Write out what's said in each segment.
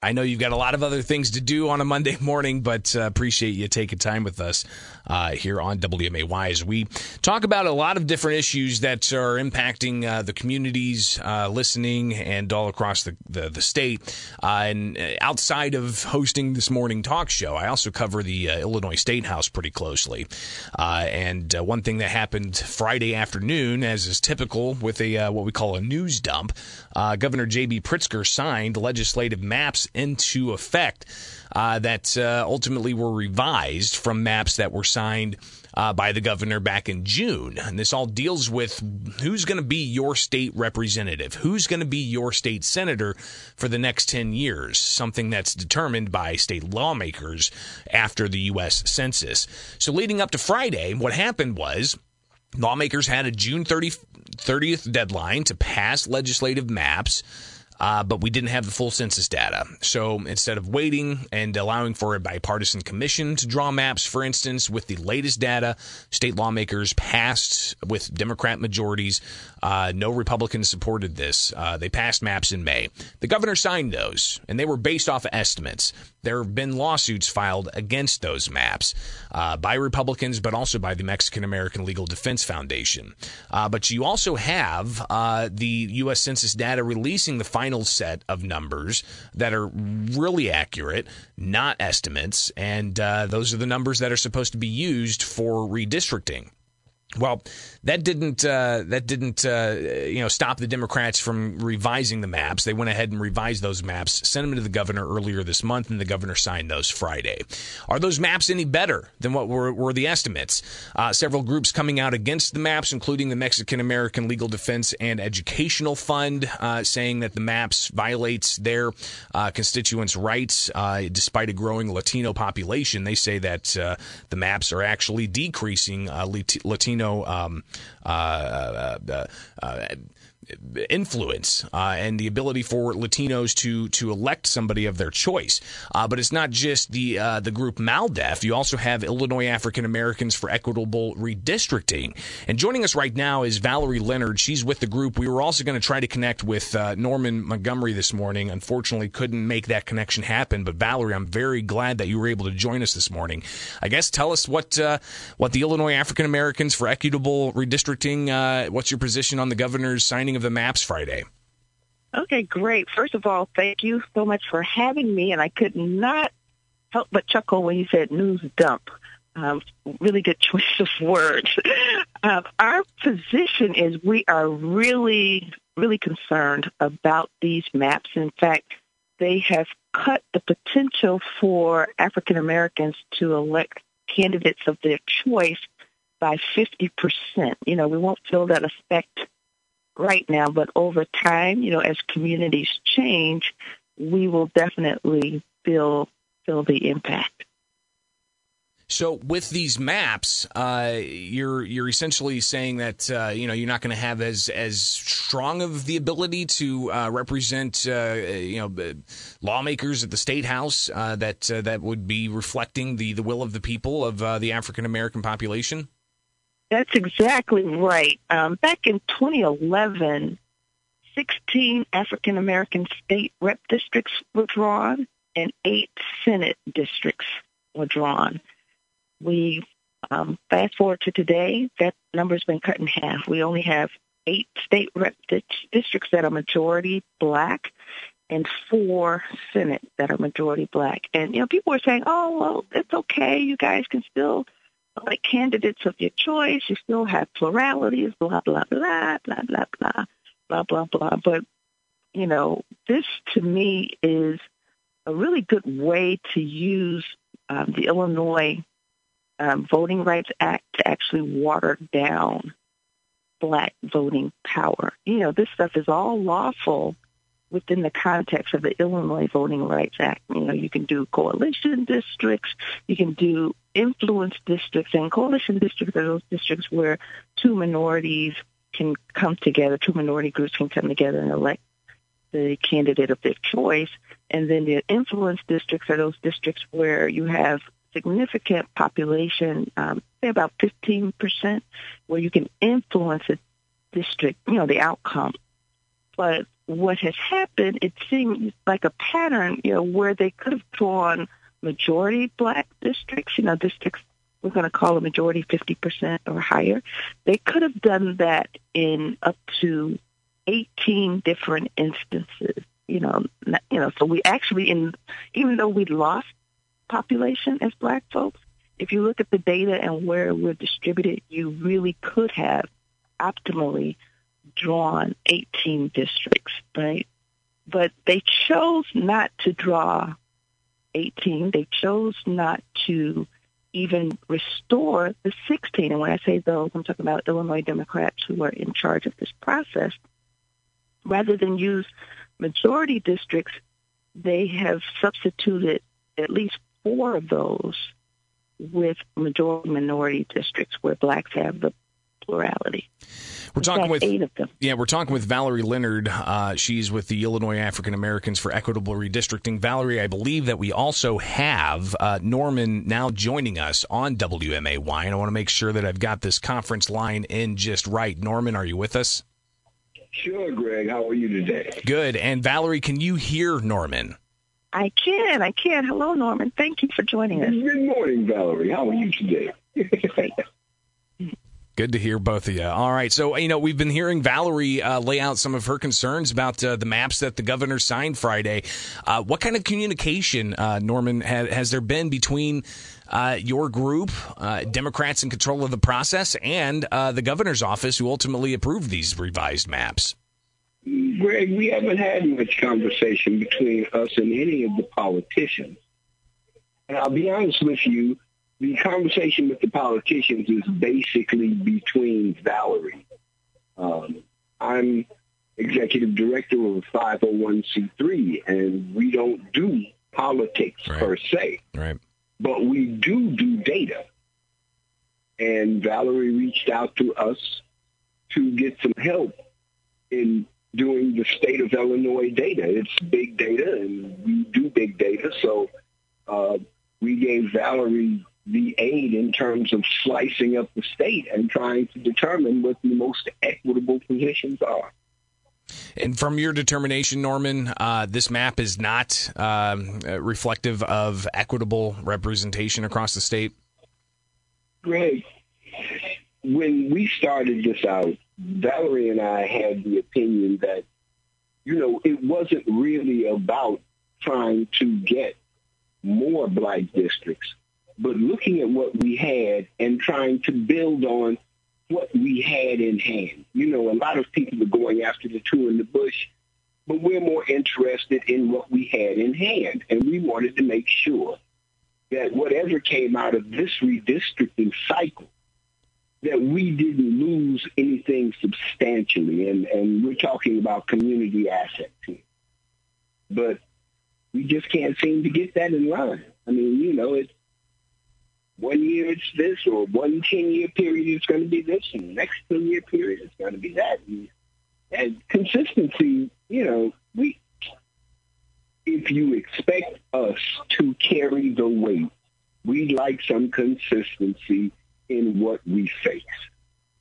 I know you've got a lot of other things to do on a Monday morning, but uh, appreciate you taking time with us uh, here on WMAY as we talk about a lot of different issues that are impacting uh, the communities uh, listening and all across the, the, the state. Uh, and uh, outside of hosting this morning talk show, I also cover the Illinois State House pretty closely. and one thing that happened Friday afternoon, as is typical with a what we call a news dump, Governor J.B. Pritzker signed legislative maps into effect uh, that uh, ultimately were revised from maps that were signed uh, by the governor back in June. And this all deals with who's going to be your state representative, who's going to be your state senator for the next 10 years, something that's determined by state lawmakers after the U.S. Census. So leading up to Friday, what happened was lawmakers had a June 30, 30th deadline to pass legislative maps uh, but we didn't have the full census data. So instead of waiting and allowing for a bipartisan commission to draw maps, for instance, with the latest data, state lawmakers passed with Democrat majorities. Uh, no Republicans supported this. Uh, they passed maps in May. The governor signed those, and they were based off of estimates. There have been lawsuits filed against those maps uh, by Republicans, but also by the Mexican American Legal Defense Foundation. Uh, but you also have uh, the U.S. Census data releasing the final set of numbers that are really accurate, not estimates, and uh, those are the numbers that are supposed to be used for redistricting. Well, that didn't uh, that didn't uh, you know stop the Democrats from revising the maps. They went ahead and revised those maps, sent them to the governor earlier this month, and the governor signed those Friday. Are those maps any better than what were, were the estimates? Uh, several groups coming out against the maps, including the Mexican American Legal Defense and Educational Fund, uh, saying that the maps violates their uh, constituents' rights uh, despite a growing Latino population. They say that the maps are actually decreasing Latino know um, uh, uh, uh, uh influence uh, and the ability for Latinos to to elect somebody of their choice. Uh, but it's not just the uh, the group MALDEF. You also have Illinois African Americans for Equitable Redistricting. And joining us right now is Valerie Leonard. She's with the group. We were also going to try to connect with uh, Norman Montgomery this morning. Unfortunately, couldn't make that connection happen. But Valerie, I'm very glad that you were able to join us this morning. I guess tell us what uh, what the Illinois African Americans for Equitable Redistricting. Uh, what's your position on the governor's signing of the maps Friday. Okay, great. First of all, thank you so much for having me. And I could not help but chuckle when you said news dump. Um, really good choice of words. Uh, our position is we are really, really concerned about these maps. In fact, they have cut the potential for African Americans to elect candidates of their choice by 50%. You know, we won't feel that effect right now, but over time, you know, as communities change, we will definitely feel feel the impact. So with these maps, uh, you're you're essentially saying that uh, you know you're not going to have as as strong of the ability to uh, represent uh, you know lawmakers at the state house uh, that uh, that would be reflecting the the will of the people of the African American population. That's exactly right. Um, back in 2011, 16 African American state rep districts were drawn and eight Senate districts were drawn. We um, fast forward to today, that number's been cut in half. We only have eight state rep districts that are majority black and four Senate that are majority black. And, you know, people are saying, oh, well, it's okay. You guys can still like candidates of your choice. You still have pluralities, blah, blah, blah, blah, blah, blah, blah, blah, blah. But, you know, this to me is a really good way to use um, the Illinois um, Voting Rights Act to actually water down black voting power. You know, this stuff is all lawful within the context of the Illinois Voting Rights Act. You know, you can do coalition districts, you can do influence districts, and coalition districts are those districts where two minorities can come together, two minority groups can come together and elect the candidate of their choice. And then the influence districts are those districts where you have significant population, um, say about 15%, where you can influence a district, you know, the outcome But what has happened, it seems like a pattern, you know, where they could have drawn majority black districts, you know, districts we're going to call a majority 50% or higher. They could have done that in up to 18 different instances. You know, you know, so we actually, in even though we lost population as black folks, if you look at the data and where we're distributed, you really could have optimally drawn 18 districts, right? But they chose not to draw 18. They chose not to even restore the 16. And when I say those, I'm talking about Illinois Democrats who are in charge of this process. Rather than use majority districts, they have substituted at least four of those with majority minority districts where blacks have the plurality. We're talking with eight of them. Yeah, we're talking with Valerie Leonard. Uh, she's with the Illinois African Americans for Equitable Redistricting. Valerie, I believe that we also have uh, Norman now joining us on WMAY, and I want to make sure that I've got this conference line in just right. Norman, are you with us? Sure, Greg. How are you today? Good. And Valerie, can you hear Norman? I can. I can. Hello, Norman. Thank you for joining us. Good morning, Valerie. How are you today? Good to hear both of you. All right. So, you know, we've been hearing Valerie uh, lay out some of her concerns about uh, the maps that the governor signed Friday. Uh, what kind of communication, uh, Norman, ha- has there been between uh, your group, uh, Democrats in control of the process, and the governor's office who ultimately approved these revised maps? Greg, we haven't had much conversation between us and any of the politicians. And I'll be honest with you, the conversation with the politicians is basically between Valerie. Um, I'm executive director of 501c3, and we don't do politics right. per se. Right. But we do do data. And Valerie reached out to us to get some help in doing the state of Illinois data. It's big data, and we do big data. So uh, we gave Valerie the aid in terms of slicing up the state and trying to determine what the most equitable positions are. And from your determination, Norman, uh, this map is not um, reflective of equitable representation across the state? Greg, when we started this out, Valerie and I had the opinion that, you know, it wasn't really about trying to get more black districts but looking at what we had and trying to build on what we had in hand. You know, a lot of people are going after the two in the bush, but we're more interested in what we had in hand. And we wanted to make sure that whatever came out of this redistricting cycle, that we didn't lose anything substantially. And, and we're talking about community assets here. But we just can't seem to get that in line. I mean, you know, it's one year it's this, or one 10-year period it's going to be this, and the next 10-year period it's going to be that. And, and consistency, you know, we if you expect us to carry the weight, we'd like some consistency in what we face.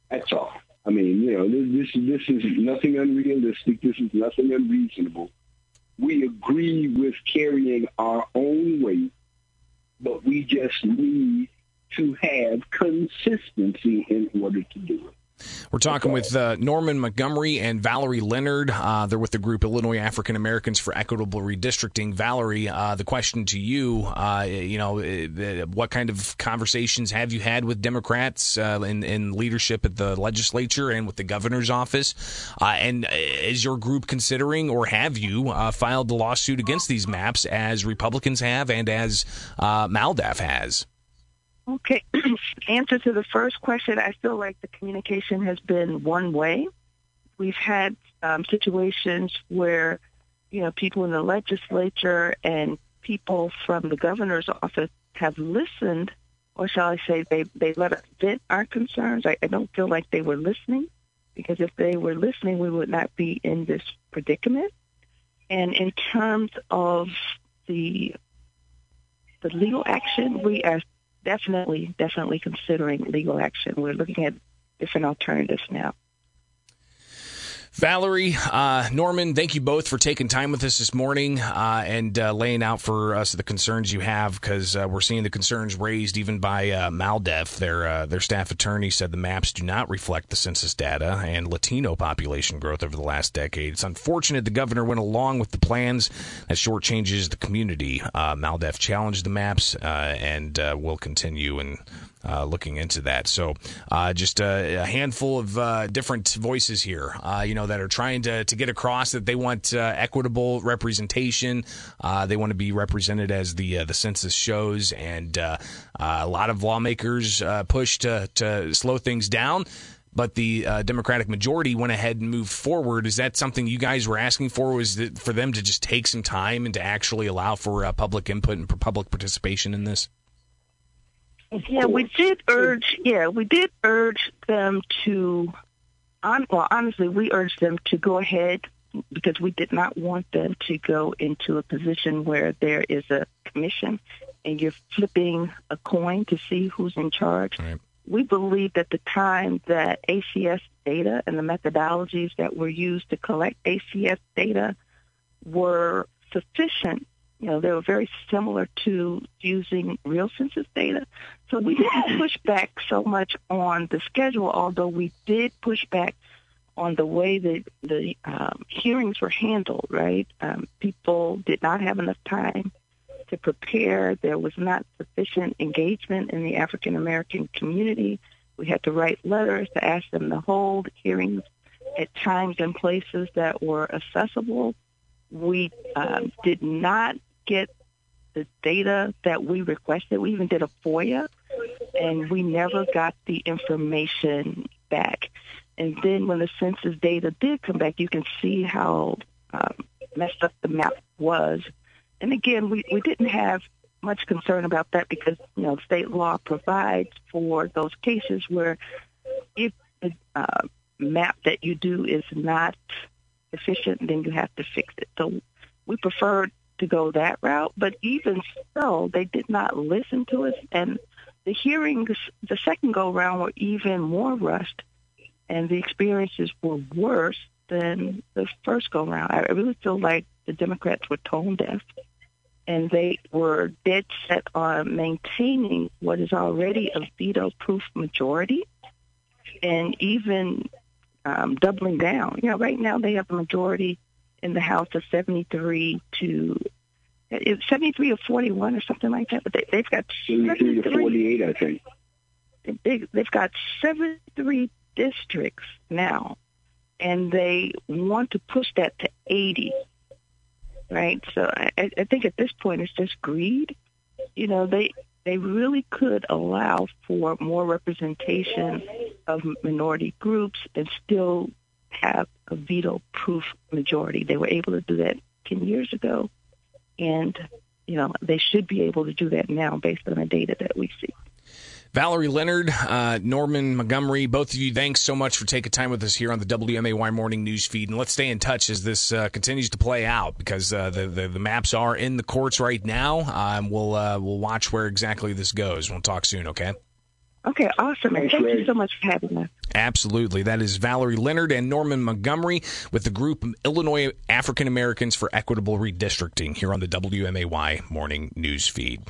That's all. I mean, you know, this, this is nothing unrealistic. This is nothing unreasonable. We agree with carrying our own weight but we just need to have consistency in order to do it. We're talking with uh, Norman Montgomery and Valerie Leonard. Uh, they're with the group Illinois African Americans for Equitable Redistricting. Valerie, uh, the question to you, uh, you know, uh, what kind of conversations have you had with Democrats uh, in, in, leadership at the legislature and with the governor's office? and is your group considering, or have you filed the lawsuit against these maps as Republicans have and as MALDEF has? Okay. Answer to the first question, I feel like the communication has been one way. We've had um, situations where, you know, people in the legislature and people from the governor's office have listened, or shall I say, they, they let us vent our concerns. I, I don't feel like they were listening because if they were listening, we would not be in this predicament. And in terms of the the legal action, we are definitely, definitely considering legal action. We're looking at different alternatives now. Valerie, uh, Norman, thank you both for taking time with us this morning uh, and uh, laying out for us the concerns you have because uh, we're seeing the concerns raised even by uh, MALDEF. Their uh, their staff attorney said the maps do not reflect the census data and Latino population growth over the last decade. It's unfortunate the governor went along with the plans that shortchanges the community. MALDEF challenged the maps and will continue and uh, looking into that. So, uh, just a, a, handful of uh, different voices here, uh, you know, that are trying to, to get across that they want uh, equitable representation. Uh, they want to be represented as the the census shows, and a lot of lawmakers push to to slow things down. But the Democratic majority went ahead and moved forward. Is that something you guys were asking for? Was it for them to just take some time and to actually allow for public input and public participation in this? Yeah, we did urge. Yeah, we did urge them to. well, honestly, we urged them to go ahead because we did not want them to go into a position where there is a commission and you're flipping a coin to see who's in charge. Right. We believe that the time that ACS data and the methodologies that were used to collect ACS data were sufficient you know, they were very similar to using real census data. So we didn't push back so much on the schedule, although we did push back on the way that the um, hearings were handled, right? Um, people did not have enough time to prepare. There was not sufficient engagement in the African American community. We had to write letters to ask them to hold hearings at times and places that were accessible. We um, did not get the data that we requested. We even did a FOIA, and we never got the information back. And then when the census data did come back, you can see how um, messed up the map was. And again, we, we didn't have much concern about that because, you know, state law provides for those cases where if the uh, map that you do is not efficient, then you have to fix it. So we preferred to go that route. But even so, they did not listen to us. And the hearings, the second go round, were even more rushed, and the experiences were worse than the first go round. I really feel like the Democrats were tone deaf, and they were dead set on maintaining what is already a veto-proof majority, and even um, doubling down. You know, right now they have a majority in the House of 73 to it's 73 or 41 or something like that. But they, they've got 73 to 48, I think. They, they've got 73 districts now, and they want to push that to 80. Right. So I, I think at this point it's just greed. You know, they they really could allow for more representation of minority groups and still have a veto-proof majority. They were able to do that 10 years ago, and you know they should be able to do that now based on the data that we see. Valerie Leonard, uh, Norman Montgomery, both of you, thanks so much for taking time with us here on the WMAY morning news feed. And let's stay in touch as this uh, continues to play out because uh, the, the, the maps are in the courts right now. Um, we'll uh, we'll watch where exactly this goes. We'll talk soon. Okay. Okay, awesome. Thanks, Thank you so much for having us. Absolutely. That is Valerie Leonard and Norman Montgomery with the group Illinois African Americans for Equitable Redistricting here on the WMAY Morning News Feed.